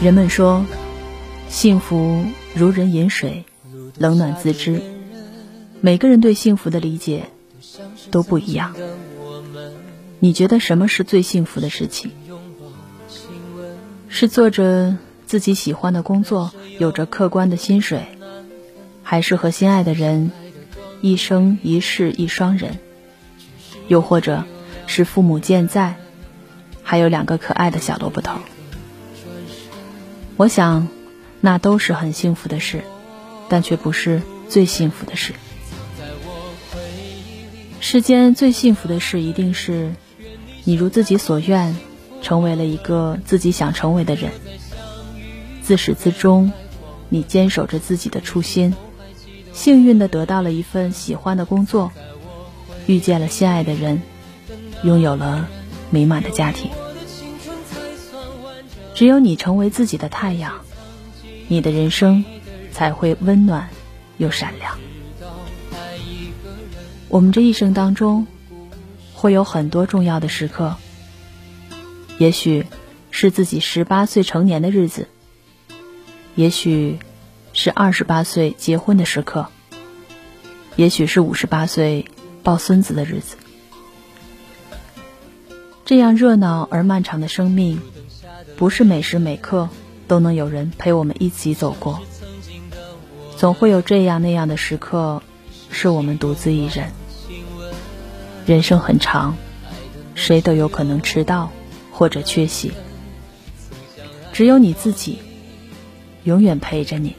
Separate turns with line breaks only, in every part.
人们说，幸福如人饮水，冷暖自知。每个人对幸福的理解都不一样。你觉得什么是最幸福的事情？是做着自己喜欢的工作，有着客观的薪水，还是和心爱的人一生一世一双人？又或者是父母健在，还有两个可爱的小萝卜头？我想，那都是很幸福的事，但却不是最幸福的事。世间最幸福的事，一定是你如自己所愿，成为了一个自己想成为的人。自始至终，你坚守着自己的初心，幸运的得到了一份喜欢的工作，遇见了心爱的人，拥有了美满的家庭。只有你成为自己的太阳，你的人生才会温暖又闪亮。我们这一生当中，会有很多重要的时刻，也许是自己十八岁成年的日子，也许是二十八岁结婚的时刻，也许是五十八岁抱孙子的日子。这样热闹而漫长的生命。不是每时每刻都能有人陪我们一起走过，总会有这样那样的时刻，是我们独自一人。人生很长，谁都有可能迟到或者缺席，只有你自己永远陪着你。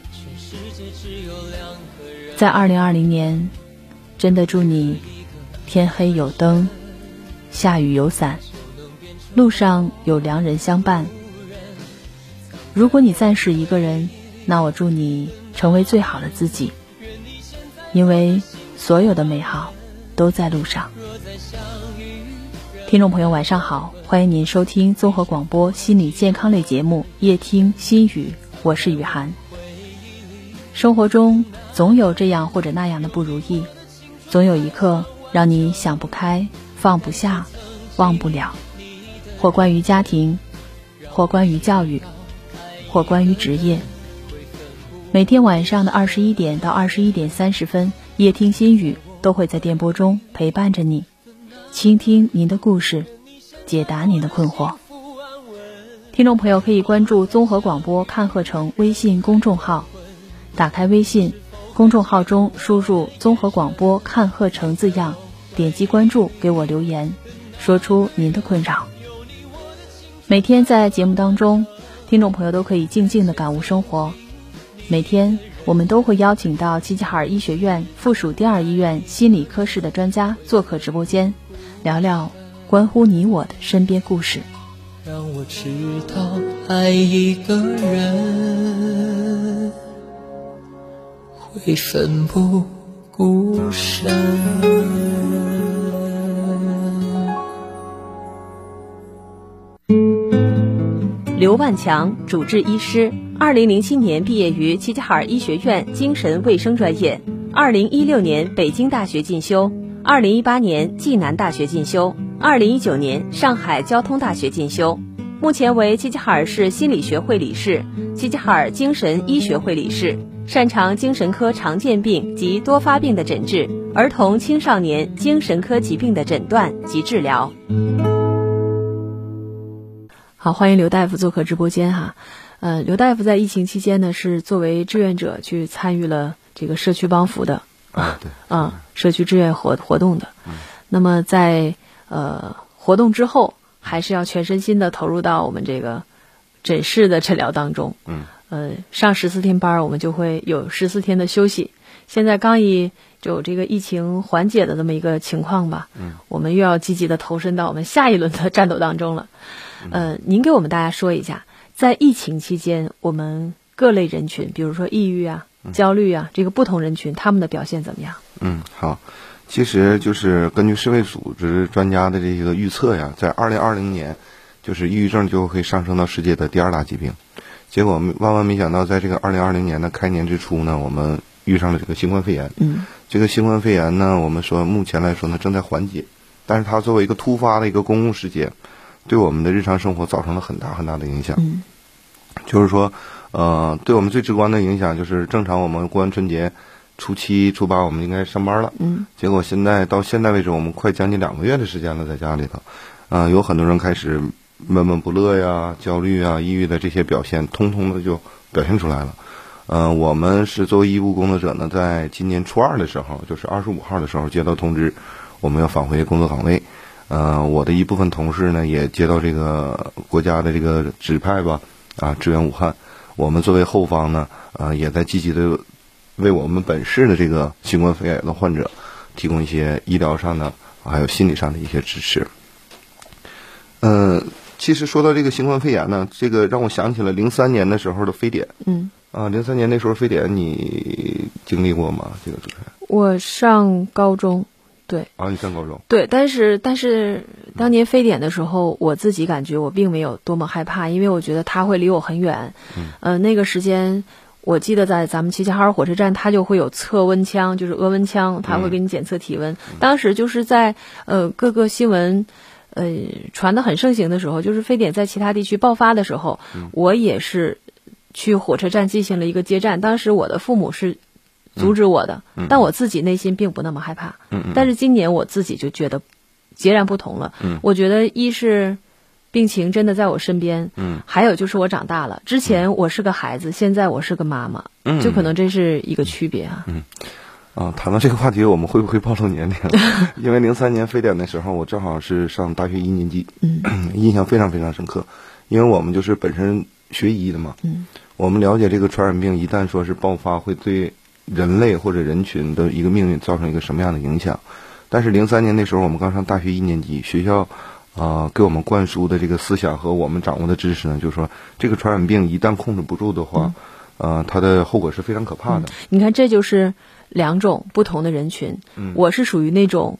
在二零二零年，真的祝你天黑有灯，下雨有伞，路上有良人相伴。如果你暂时一个人，那我祝你成为最好的自己，因为所有的美好都在路上。听众朋友，晚上好，欢迎您收听综合广播心理健康类节目《夜听心语》，我是雨涵。生活中总有这样或者那样的不如意，总有一刻让你想不开、放不下、忘不了，或关于家庭，或关于教育。或关于职业，每天晚上的二十一点到二十一点三十分，夜听心语都会在电波中陪伴着你，倾听您的故事，解答您的困惑。听众朋友可以关注综合广播看鹤城微信公众号，打开微信公众号中输入“综合广播看鹤城”字样，点击关注，给我留言，说出您的困扰。每天在节目当中。听众朋友都可以静静的感悟生活。每天我们都会邀请到齐齐哈尔医学院附属第二医院心理科室的专家做客直播间，聊聊关乎你我的身边故事。让我知道爱一个人会奋不顾身。刘万强，主治医师，二零零七年毕业于齐齐哈尔医学院精神卫生专业，二零一六年北京大学进修，二零一八年暨南大学进修，二零一九年上海交通大学进修，目前为齐齐哈尔市心理学会理事、齐齐哈尔精神医学会理事，擅长精神科常见病及多发病的诊治，儿童青少年精神科疾病的诊断及治疗。好，欢迎刘大夫做客直播间哈。呃，刘大夫在疫情期间呢，是作为志愿者去参与了这个社区帮扶的
啊，对，
啊，社区志愿活活动的。那么在呃活动之后，还是要全身心的投入到我们这个诊室的诊疗当中。
嗯。
呃，上十四天班，我们就会有十四天的休息。现在刚一有这个疫情缓解的这么一个情况吧。
嗯。
我们又要积极的投身到我们下一轮的战斗当中了。呃，您给我们大家说一下，在疫情期间，我们各类人群，比如说抑郁啊、焦虑啊，这个不同人群他们的表现怎么样？
嗯，好，其实就是根据世卫组织专家的这个预测呀，在二零二零年，就是抑郁症就会上升到世界的第二大疾病。结果万万没想到，在这个二零二零年的开年之初呢，我们遇上了这个新冠肺炎。
嗯，
这个新冠肺炎呢，我们说目前来说呢正在缓解，但是它作为一个突发的一个公共事件。对我们的日常生活造成了很大很大的影响。
嗯，
就是说，呃，对我们最直观的影响就是，正常我们过完春节初七、初八我们应该上班了，
嗯，
结果现在到现在为止，我们快将近两个月的时间了，在家里头，啊、有很多人开始闷闷不乐呀、焦虑啊、抑郁的这些表现，通通的就表现出来了。呃，我们是作为医务工作者呢，在今年初二的时候，就是二十五号的时候接到通知，我们要返回工作岗位。呃，我的一部分同事呢，也接到这个国家的这个指派吧，啊，支援武汉。我们作为后方呢，呃，也在积极的为我们本市的这个新冠肺炎的患者提供一些医疗上的还有心理上的一些支持。嗯、其实说到这个新冠肺炎呢，这个让我想起了零三年的时候的非典。
嗯，
啊，零三年那时候非典你经历过吗？这个主持人
我上高中，对
啊，你上高中
对，但是但是当年非典的时候，我自己感觉我并没有多么害怕，因为我觉得它会离我很远。
嗯，
呃，那个时间。我记得在咱们齐齐哈尔火车站，它就会有测温枪，就是额温枪，它会给你检测体温。当时就是在呃各个新闻，呃传的很盛行的时候，就是非典在其他地区爆发的时候，我也是去火车站进行了一个接站。当时我的父母是阻止我的，但我自己内心并不那么害怕。但是今年我自己就觉得截然不同了。
嗯
我觉得一是病情真的在我身边，
嗯
还有就是我长大了。之前我是个孩子，现在我是个妈妈，
嗯
就可能这是一个区别啊。
嗯啊，谈到这个话题，我们会不会暴露年龄？因为零三年非典的时候，我正好是上大学一年级，
嗯
印象非常非常深刻。因为我们就是本身学医的嘛，
嗯
我们了解这个传染病一旦说是爆发，会对人类或者人群的一个命运造成一个什么样的影响。但是零三年那时候，我们刚上大学一年级，学校啊、给我们灌输的这个思想和我们掌握的知识呢，就是说这个传染病一旦控制不住的话，呃，它的后果是非常可怕的。
你看，这就是两种不同的人群。
嗯
我是属于那种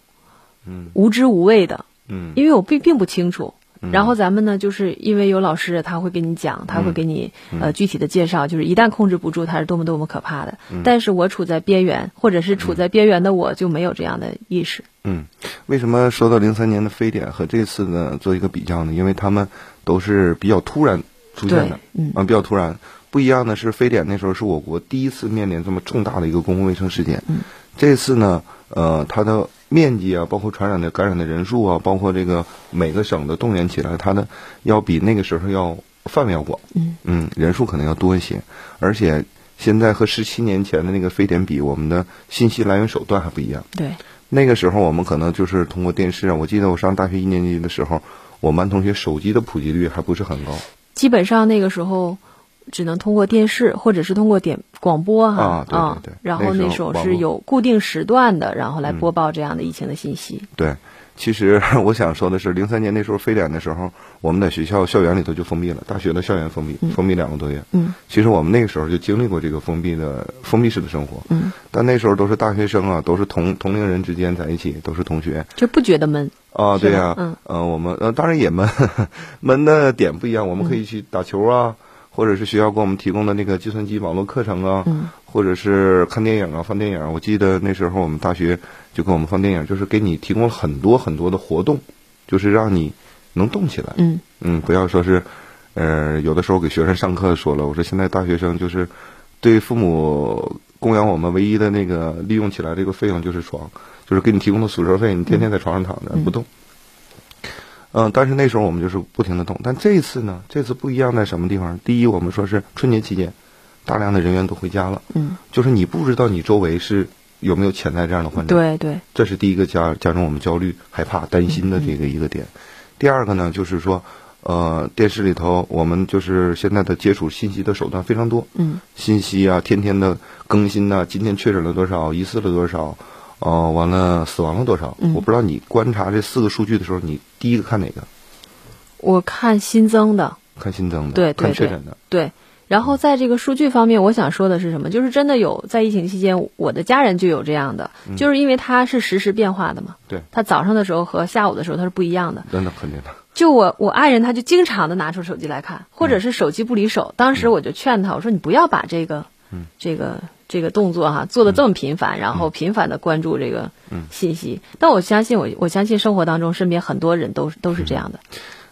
嗯
无知无畏的，
嗯
因为我并并不清楚。
嗯
然后咱们呢，就是因为有老师他会给你讲，他会给你、
嗯
呃具体的介绍，就是一旦控制不住，它是多么多么可怕的。
嗯
但是我处在边缘，或者是处在边缘的我就没有这样的意识。
嗯，为什么说到零三年的非典和这次呢做一个比较呢？因为他们都是比较突然出现的，，
嗯
啊，比较突然。不一样的是，非典那时候是我国第一次面临这么重大的一个公共卫生事件。
嗯
这次呢，呃，它的面积啊，包括传染的感染的人数啊，包括这个每个省的动员起来，它的要比那个时候要范围要广。
嗯
嗯，人数可能要多一些，而且现在和十七年前的那个非典比，我们的信息来源手段还不一样。
对，
那个时候我们可能就是通过电视啊，我记得我上大学一年级的时候，我们班同学手机的普及率还不是很高
基本上那个时候只能通过电视或者是通过点广播哈
啊对对对。
然后
那
那时候是有固定时段的，然后来播报这样的疫情的信息。
对，其实 我想说的是，零三年那时候非典的时候，我们在学校校园里头就封闭了，大学的校园封闭，封闭两个多月。
嗯。
其实我们那个时候就经历过这个封闭的封闭式的生活，
嗯，
但那时候都是大学生啊，都是同同龄人之间在一起，都是同学。
就不觉得闷。
啊，对呀、
嗯。
呃，我们呃当然也闷，闷的点不一样，我们可以去打球啊，或者是学校给我们提供的那个计算机网络课程啊，
嗯
或者是看电影啊、放电影。我记得那时候我们大学就给我们放电影，就是给你提供了很多很多的活动，就是让你能动起来。
嗯
嗯，不要说是，呃，有的时候给学生上课说了，我说现在大学生就是对父母供养我们唯一的那个利用起来这个费用就是床，就是给你提供的宿舍费，你天天在床上躺着、不动。嗯、但是那时候我们就是不停的动，但这次呢，这次不一样在什么地方？第一，我们说是春节期间，大量的人员都回家了，
嗯，
就是你不知道你周围是有没有潜在这样的患者，
对对，
这是第一个加加重我们焦虑、害怕、担心的这个一个点。第二个呢，就是说，呃，电视里头我们就是现在的接触信息的手段非常多，
嗯。
信息啊，天天的更新呐、今天确诊了多少，疑似了多少，哦、完了死亡了多少？
嗯
我不知道你观察这四个数据的时候，你第一个看哪个？
我看新增的，
看新增的，
对对对
看确诊的，
对。然后在这个数据方面，我想说的是什么？就是真的有在疫情期间，我的家人就有这样的，就是因为它是实时变化的嘛。
对
他早上的时候和下午的时候它是不一样的。
真的肯定的。
就我我爱人他就经常的拿出手机来看，或者是手机不离手。当时我就劝他，我说你不要把这个，这个这个动作哈、做的这么频繁，然后频繁的关注这个信息。但我相信我我相信生活当中身边很多人都是都是这样的。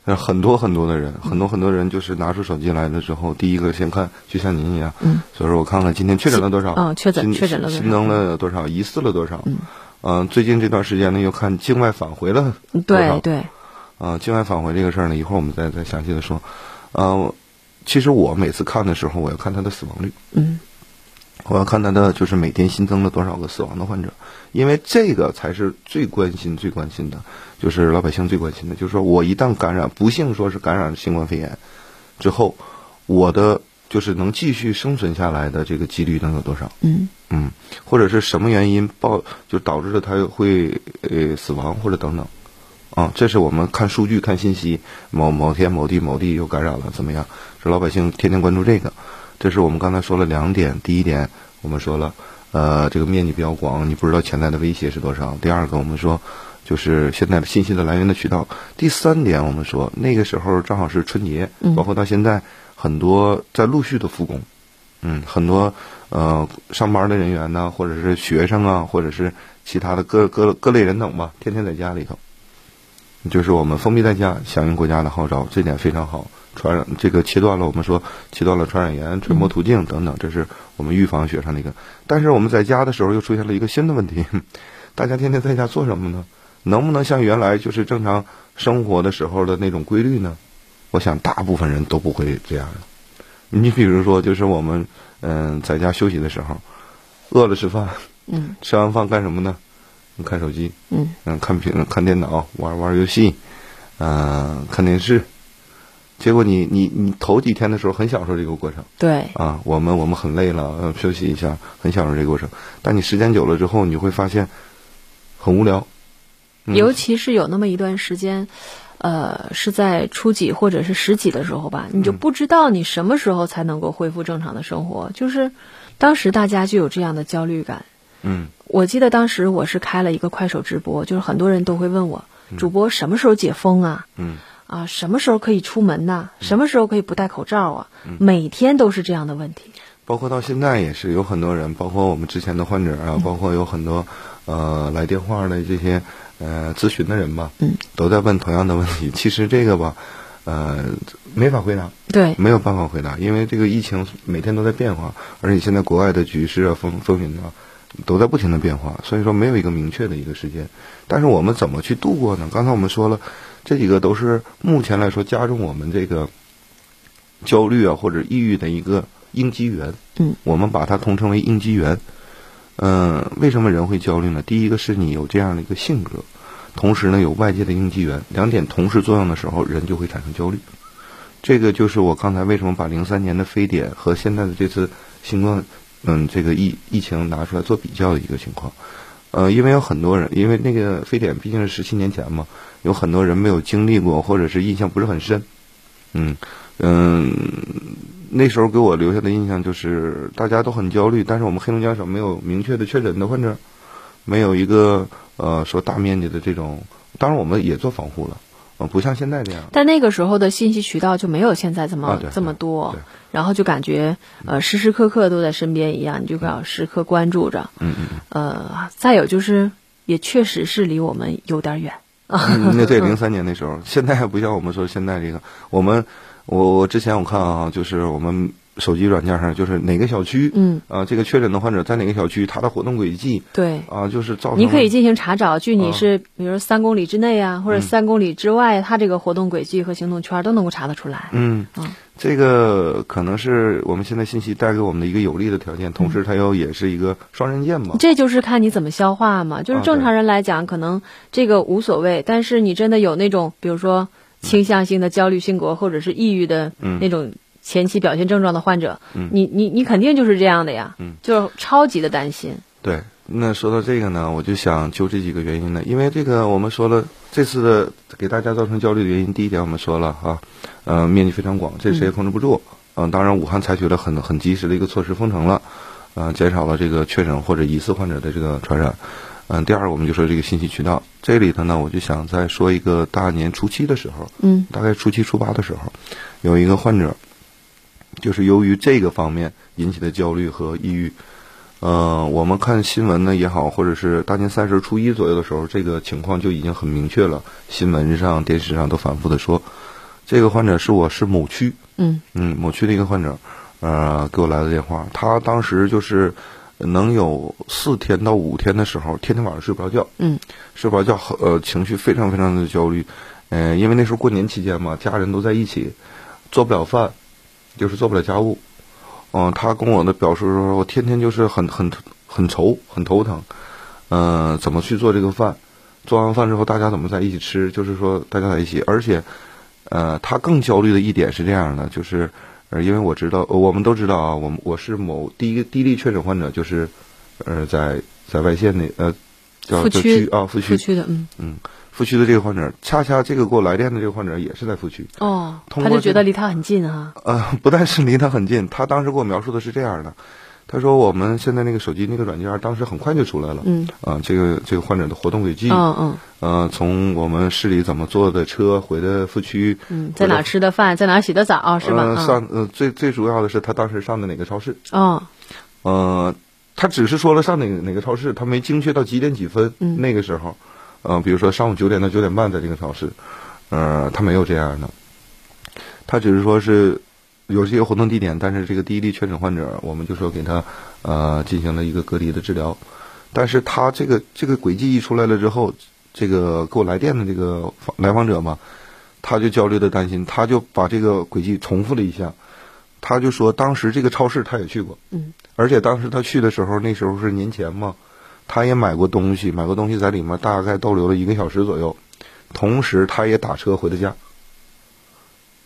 呃，很多很多的人，很多很多人就是拿出手机来了之后，第一个先看，就像您一样，
嗯，
所以说我看看今天确诊了多少，
嗯确诊确诊了多少
新增了多少，疑似了多少，
嗯，
嗯、最近这段时间呢，又看境外返回了多少。
对，对，
啊、境外返回这个事儿呢，一会儿我们再再详细的说，呃，其实我每次看的时候，我要看他的死亡率，
嗯
我要看他的就是每天新增了多少个死亡的患者，因为这个才是最关心、最关心的，就是老百姓最关心的，就是说我一旦感染，不幸说是感染新冠肺炎之后，我的就是能继续生存下来的这个几率能有多少？
嗯。
嗯，或者是什么原因爆就导致了他会呃死亡或者等等，啊，这是我们看数据看信息，某某天某地某地又感染了怎么样？这老百姓天天关注这个，这是我们刚才说了两点，第一点我们说了，呃，这个面积比较广，你不知道潜在的威胁是多少。第二个我们说。就是现在的信息的来源的渠道。第三点，我们说那个时候正好是春节，
嗯
包括到现在，很多在陆续的复工，嗯，很多呃上班的人员呢，或者是学生啊，或者是其他的各各各类人等吧，天天在家里头，就是我们封闭在家，响应国家的号召，这点非常好。传染这个切断了，我们说切断了传染源、传播途径等等，这是我们预防学上的一个。但是我们在家的时候又出现了一个新的问题，大家天天在家做什么呢？能不能像原来就是正常生活的时候的那种规律呢？我想大部分人都不会这样的。你比如说，就是我们嗯、在家休息的时候，饿了吃饭，
嗯
吃完饭干什么呢？看手机，
嗯
嗯，看屏看电脑，玩玩游戏，嗯、看电视。结果你你你头几天的时候很享受这个过程
对，
啊，我们我们很累了，呃，休息一下，很享受这个过程。但你时间久了之后，你会发现很无聊。嗯
尤其是有那么一段时间，呃，是在初几或者是十几的时候吧，你就不知道你什么时候才能够恢复正常的生活。就是当时大家就有这样的焦虑感。
嗯
我记得当时我是开了一个快手直播，就是很多人都会问我，主播什么时候解封啊？
嗯
啊，什么时候可以出门呐、什么时候可以不戴口罩啊？每天都是这样的问题。
包括到现在也是有很多人，包括我们之前的患者啊，包括有很多呃来电话的这些呃咨询的人吧，
嗯，
都在问同样的问题。其实这个吧，呃，没法回答，
对，
没有办法回答，因为这个疫情每天都在变化，而且现在国外的局势啊、风风云啊，都在不停的变化，所以说没有一个明确的一个时间。但是我们怎么去度过呢？刚才我们说了，这几个都是目前来说加重我们这个焦虑啊或者抑郁的一个应激源。
嗯，
我们把它统称为应激源。嗯、为什么人会焦虑呢？第一个是你有这样的一个性格，同时呢有外界的应激源，两点同时作用的时候，人就会产生焦虑。这个就是我刚才为什么把零三年的非典和现在的这次新冠，嗯，这个疫疫情拿出来做比较的一个情况。呃，因为有很多人，因为那个非典毕竟是十七年前嘛，有很多人没有经历过，或者是印象不是很深。嗯嗯，那时候给我留下的印象就是大家都很焦虑，但是我们黑龙江省没有明确的确诊的患者，没有一个呃说大面积的这种，当然我们也做防护了，呃，不像现在这样。
但那个时候的信息渠道就没有现在这么、
啊
这么多，然后就感觉呃时时刻刻都在身边一样，你就要时刻关注着。
嗯嗯嗯。
呃，再有就是，也确实是离我们有点远。
嗯，那对零三年那时候，现在还不像我们说现在这个，我们我我之前我看啊，就是我们手机软件上，就是哪个小区，
嗯，
啊，这个确诊的患者在哪个小区，他的活动轨迹
对，
啊，就是造成
你可以进行查找，距你
啊。
是比如三公里之内啊，或者
嗯。
三公里之外，他这个活动轨迹和行动圈都能够查得出来。
嗯。
嗯，
这个可能是我们现在信息带给我们的一个有利的条件，同时它又也是一个双刃剑吧。
这就是看你怎么消化嘛。就是
啊
正常人来讲，可能这个无所谓，但是你真的有那种，比如说倾向性的焦虑性格或者是抑郁的
嗯。
那种前期表现症状的患者，
嗯
你你你肯定就是这样的呀，
嗯
就是超级的担心。
对，那说到这个呢，我就想就这几个原因呢，因为这个我们说了，这次的给大家造成焦虑的原因，第一点我们说了哈，呃，面积非常广，这谁也控制不住。嗯、当然武汉采取了很很及时的一个措施，封城了，呃，减少了这个确诊或者疑似患者的这个传染。嗯、第二我们就说这个信息渠道，这里头呢，我就想再说一个大年初七的时候，
嗯
大概初七初八的时候，有一个患者，就是由于这个方面引起的焦虑和抑郁。呃，我们看新闻呢也好，或者是大年三十初一左右的时候，这个情况就已经很明确了。新闻上、电视上都反复的说，这个患者是我是某区，
嗯。
嗯，某区的一个患者，呃，给我来的电话，他当时就是能有四天到五天的时候，天天晚上睡不着觉，
嗯。
睡不着觉，呃，情绪非常非常的焦虑，呃，因为那时候过年期间嘛，家人都在一起，做不了饭，就是做不了家务，嗯、他跟我的表述说，我天天就是很很很愁，很头疼，嗯、怎么去做这个饭？做完饭之后，大家怎么在一起吃？就是说大家在一起，而且，呃，他更焦虑的一点是这样的，就是，呃，因为我知道，呃我们都知道啊，我们我是某第一个第一例确诊患者，就是，呃，在在外县那呃，叫叫
区
区啊，副区
副区的，嗯
副区的这个患者，恰恰这个给我来电的这个患者也是在副区，
哦，他就觉得离他很近啊，
呃，不但是离他很近，他当时给我描述的是这样的，他说我们现在那个手机那个软件，当时很快就出来了，
嗯。
啊、这个这个患者的活动轨迹，
嗯嗯。
呃，从我们市里怎么坐的车回的副区，
嗯，在哪吃的饭，在哪洗的澡是吧？
上呃最最主要的是他当时上的哪个超市，
哦，
呃，他只是说了上哪个哪个超市，他没精确到几点几分，
嗯。
那个时候，呃，比如说上午九点到九点半在这个超市，呃，他没有这样的，他只是说是有这些活动地点，但是这个第一例确诊患者，我们就说给他呃进行了一个隔离的治疗，但是他这个这个轨迹一出来了之后，这个给我来电的这个来访者嘛，他就焦虑的担心，他就把这个轨迹重复了一下，他就说当时这个超市他也去过，
嗯，
而且当时他去的时候，那时候是年前嘛，他也买过东西，买过东西在里面大概逗留了一个小时左右，同时他也打车回的家。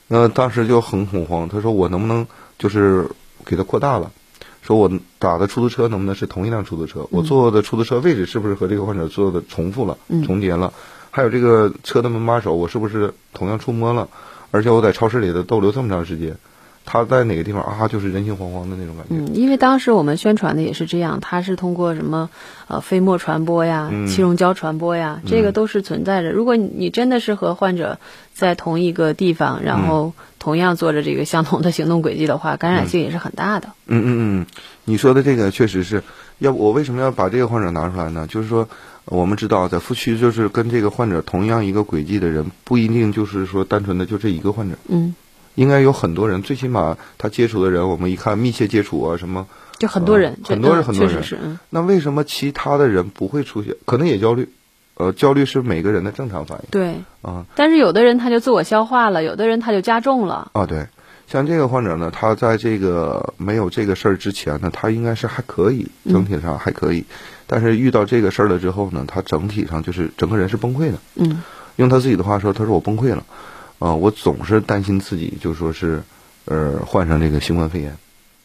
那当时就很恐慌，他说我能不能就是给他扩大了，说我打的出租车能不能是同一辆出租车，我坐的出租车位置是不是和这个患者坐的重复了、
嗯。
重叠了，还有这个车的门把手我是不是同样触摸了，而且我在超市里的逗留这么长时间，他在哪个地方啊，就是人心惶惶的那种感觉。
嗯，因为当时我们宣传的也是这样，它是通过什么呃飞沫传播呀、
嗯
气溶胶传播呀，这个都是存在着。如果你你真的是和患者在同一个地方，然后同样做着这个相同的行动轨迹的话，感染性也是很大的。
嗯嗯嗯，你说的这个确实是要不我为什么要把这个患者拿出来呢？就是说，我们知道在副区就是跟这个患者同样一个轨迹的人，不一定就是说单纯的就这一个患者，
嗯，
应该有很多人，最起码他接触的人，我们一看密切接触啊什么，
就很多人，
呃很多人很多人那为什么其他的人不会出现？可能也焦虑，呃，焦虑是每个人的正常反应
对。
啊
但是有的人他就自我消化了，有的人他就加重了。
啊对。像这个患者呢，他在这个没有这个事儿之前呢，他应该是还可以，整体上还可以。但是遇到这个事儿了之后呢，他整体上就是整个人是崩溃的。
嗯
用他自己的话说，他说我崩溃了，啊、我总是担心自己就说是，呃，患上这个新冠肺炎。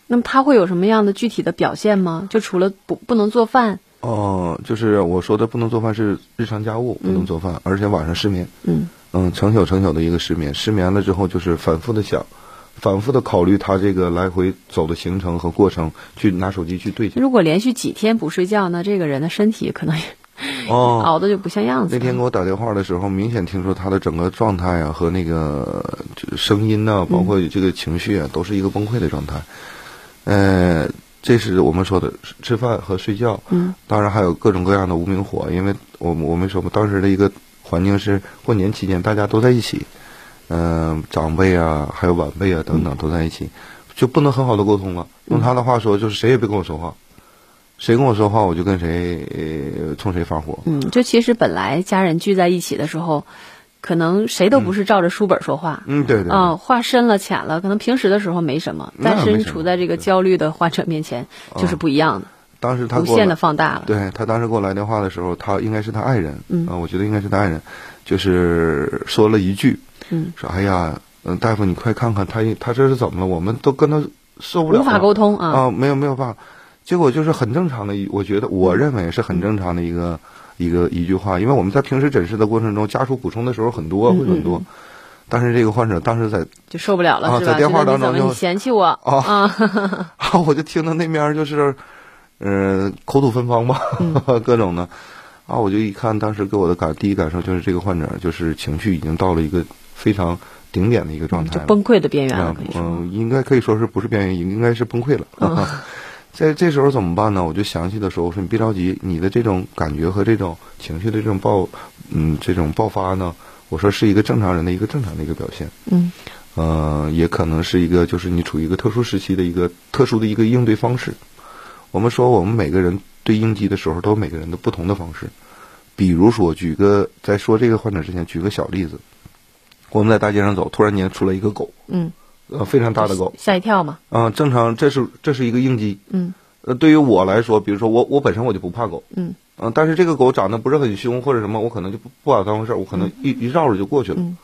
那么他会有什么样的具体的表现吗？就除了不不能做饭，
哦、就是我说的不能做饭是日常家务不能做饭，而且晚上失眠，
嗯
嗯，成宿成宿的一个失眠，失眠了之后就是反复的想，反复的考虑他这个来回走的行程和过程，去拿手机去对。
如果连续几天不睡觉，那这个人的身体可能也
哦，
熬的就不像样子。
那天给我打电话的时候，明显听说他的整个状态啊和那个就声音呐、包括这个情绪啊，都是一个崩溃的状态。呃，这是我们说的吃吃饭和睡觉，
嗯
当然还有各种各样的无名火，因为我们我们说当时的一个环境是过年期间大家都在一起，嗯、长辈啊，还有晚辈啊等等都在一起，就不能很好的沟通了。用他的话说，就是谁也别跟我说话，谁跟我说话我就跟谁、呃冲谁发火。
嗯，就其实本来家人聚在一起的时候，可能谁都不是照着书本说话。
嗯，对对对
啊、话深了浅了，可能平时的时候没什么，但是你处在这个焦虑的患者面前，就是不一样的，
当时他
无限的放大了。
对他当时给我来电话的时候，他应该是他爱人，
嗯
啊我觉得应该是他爱人，就是说了一句，
嗯，
说哎呀，嗯，大夫你快看看他他这是怎么了？我们都跟他受不了了，
无法沟通啊。
啊，没有没有办法，结果就是很正常的一，我觉得我认为是很正常的一个一个一句话，因为我们在平时诊室的过程中，家属补充的时候很多，会很多，
嗯
但是这个患者当时在
就受不了了，
在电话当中就
嫌弃我。
啊。我就听到那边就是，呃，口吐芬芳吧，
嗯。
各种的，啊，我就一看，当时给我的感第一感受就是这个患者就是情绪已经到了一个非常顶点的一个状态，
就崩溃的边缘了。
嗯，应该可以说是不是边缘，应该是崩溃了。
嗯
在这时候怎么办呢？我就详细的说，我说你别着急，你的这种感觉和这种情绪的这种爆，嗯，这种爆发呢，我说是一个正常人的一个正常的一个表现。
嗯，
呃，也可能是一个就是你处于一个特殊时期的一个特殊的一个应对方式。我们说我们每个人对应激的时候都有每个人的不同的方式。比如说，举个在说这个患者之前，举个小例子，我们在大街上走，突然间出来一个狗，
嗯，
呃，非常大的狗，
吓一跳嘛。
嗯、正常，这是这是一个应激。
嗯
呃，对于我来说，比如说我我本身我就不怕狗，
嗯
嗯、但是这个狗长得不是很凶或者什么，我可能就不不把它当回事儿，我可能一、一绕着就过去了。
嗯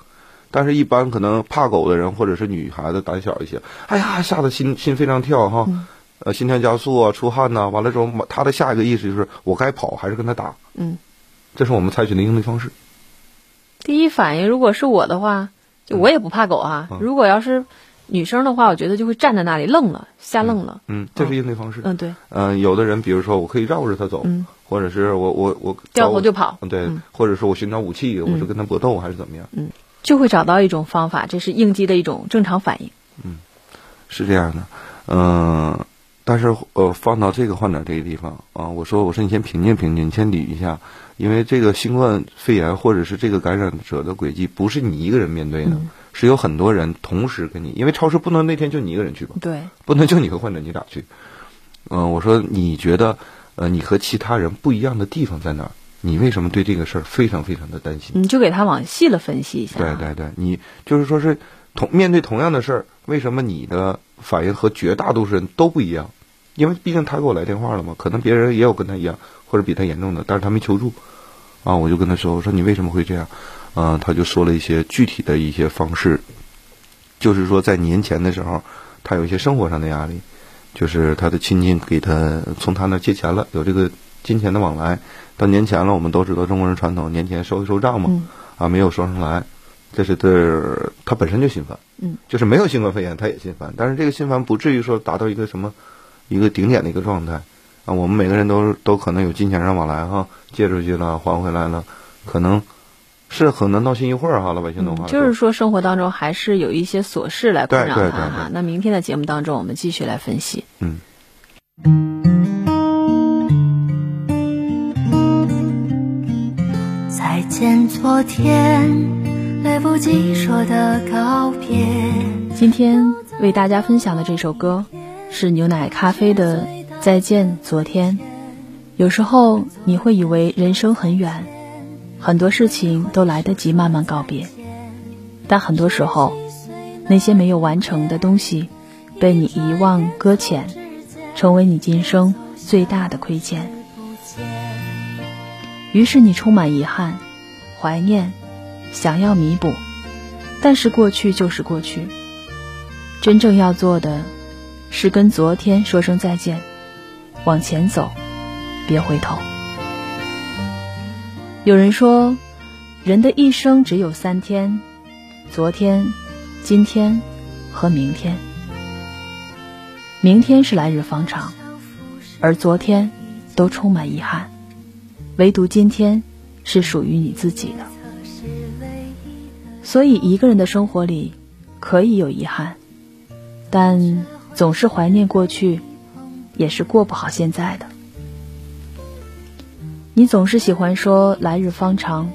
但是，一般可能怕狗的人或者是女孩子胆小一些，哎呀，吓得心心非常跳哈，
嗯
呃，心跳加速啊，出汗呐、完了之后，他的下一个意识就是我该跑还是跟他打，
嗯，
这是我们采取的应对方式。
第一反应如果是我的话，就我也不怕狗啊。
嗯
如果要是女生的话，我觉得就会站在那里愣了，吓愣了。
嗯，这是应对方式。
嗯，对，
嗯、有的人比如说我可以绕着他走，
嗯。
或者是我我我
掉头就跑，
嗯，对，
嗯。
或者说我寻找武器，我是跟他搏斗还是怎么样？嗯。
就会找到一种方法，这是应激的一种正常反应。
嗯是这样的，嗯、但是呃，放到这个患者这个地方啊、我说我说你先平静平静，你先捋一下，因为这个新冠肺炎或者是这个感染者的轨迹不是你一个人面对的，
嗯
是有很多人同时跟你，因为超市不能那天就你一个人去吧，
对，
不能就你和患者你俩去。嗯、我说你觉得呃你和其他人不一样的地方在哪儿？你为什么对这个事儿非常非常的担心？
你就给他往细了分析一下。
对对对，你就是说是同面对同样的事儿，为什么你的反应和绝大多数人都不一样？因为毕竟他给我来电话了嘛，可能别人也有跟他一样或者比他严重的，但是他没求助。啊，我就跟他说，我说你为什么会这样？啊，他就说了一些具体的一些方式，就是说在年前的时候，他有一些生活上的压力，就是他的亲戚给他从他那儿借钱了，有这个金钱的往来。到年前了，我们都知道中国人传统，年前收一收账嘛。
嗯
啊，没有收上来，这是这他本身就心烦，
嗯，
就是没有新冠肺炎他也心烦，但是这个心烦不至于说达到一个什么一个顶点的一个状态啊。我们每个人都都可能有金钱上往来哈，借出去了还回来了，可能是很难闹心一会儿哈，老百姓的话、
嗯，就是说生活当中还是有一些琐事来困扰
对对对
他哈
对。
那明天的节目当中，我们继续来分析。
嗯。
再见，昨天，来不及说的告别。
今天为大家分享的这首歌是牛奶咖啡的《再见昨天》。有时候你会以为人生很远，很多事情都来得及慢慢告别，但很多时候，那些没有完成的东西，被你遗忘搁浅，成为你今生最大的亏欠。于是你充满遗憾、怀念，想要弥补，但是过去就是过去。真正要做的，是跟昨天说声再见，往前走，别回头。有人说，人的一生只有三天：昨天、今天和明天。明天是来日方长，而昨天都充满遗憾，唯独今天是属于你自己的。所以，一个人的生活里可以有遗憾。但总是怀念过去，也是过不好现在的。你总是喜欢说来日方长，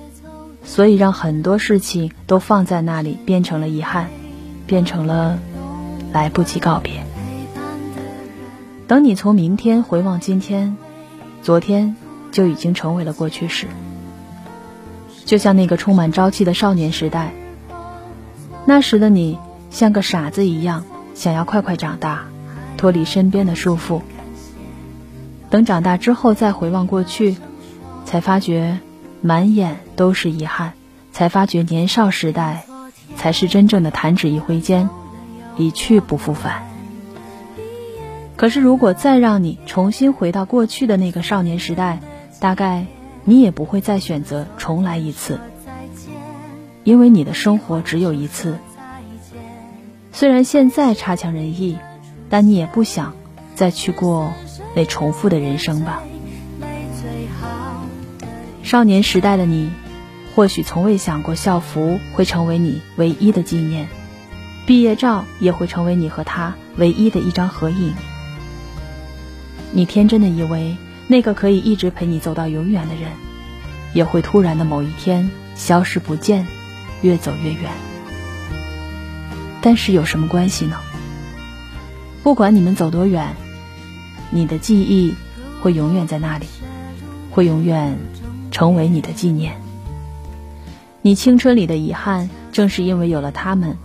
所以让很多事情都放在那里，变成了遗憾，变成了来不及告别。等你从明天回望今天，昨天就已经成为了过去式。就像那个充满朝气的少年时代，那时的你像个傻子一样。想要快快长大，脱离身边的束缚。等长大之后再回望过去，才发觉满眼都是遗憾，才发觉年少时代才是真正的弹指一挥间，一去不复返。可是如果再让你重新回到过去的那个少年时代，大概你也不会再选择重来一次，因为你的生活只有一次。虽然现在差强人意，但你也不想再去过那重复的人生吧。少年时代的你，或许从未想过校服会成为你唯一的纪念，毕业照也会成为你和他唯一的一张合影。你天真的以为，那个可以一直陪你走到永远的人，也会突然的某一天消失不见，越走越远。但是有什么关系呢？不管你们走多远，你的记忆会永远在那里，会永远成为你的纪念。你青春里的遗憾，正是因为有了他们，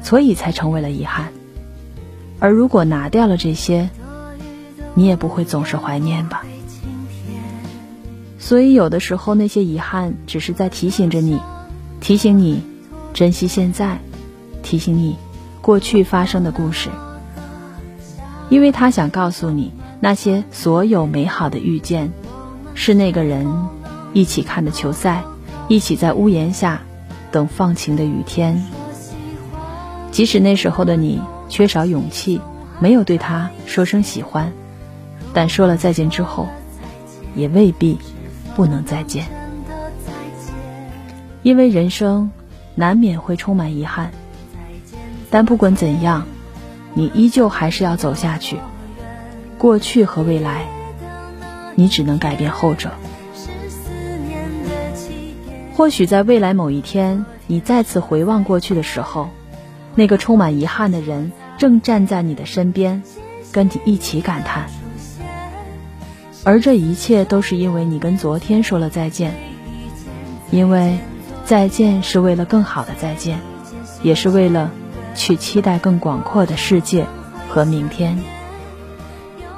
所以才成为了遗憾。而如果拿掉了这些，你也不会总是怀念吧。所以有的时候那些遗憾，只是在提醒着你，提醒你珍惜现在，提醒你过去发生的故事。因为他想告诉你，那些所有美好的遇见，是那个人一起看的球赛。一起在屋檐下等放晴的雨天，即使那时候的你缺少勇气，没有对他说声喜欢，但说了再见之后，也未必不能再见。因为人生难免会充满遗憾，但不管怎样，你依旧还是要走下去。过去和未来，你只能改变后者。或许在未来某一天，你再次回望过去的时候，那个充满遗憾的人正站在你的身边，跟你一起感叹。而这一切都是因为你跟昨天说了再见，因为再见是为了更好的再见，也是为了去期待更广阔的世界和明天。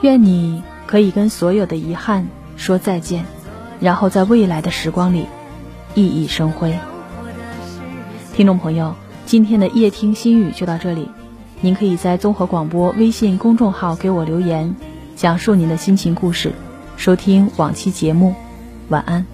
愿你可以跟所有的遗憾说再见，然后在未来的时光里。熠熠生辉，听众朋友，今天的夜听心语就到这里。您可以在综合广播微信公众号给我留言，讲述您的心情故事，收听往期节目。晚安。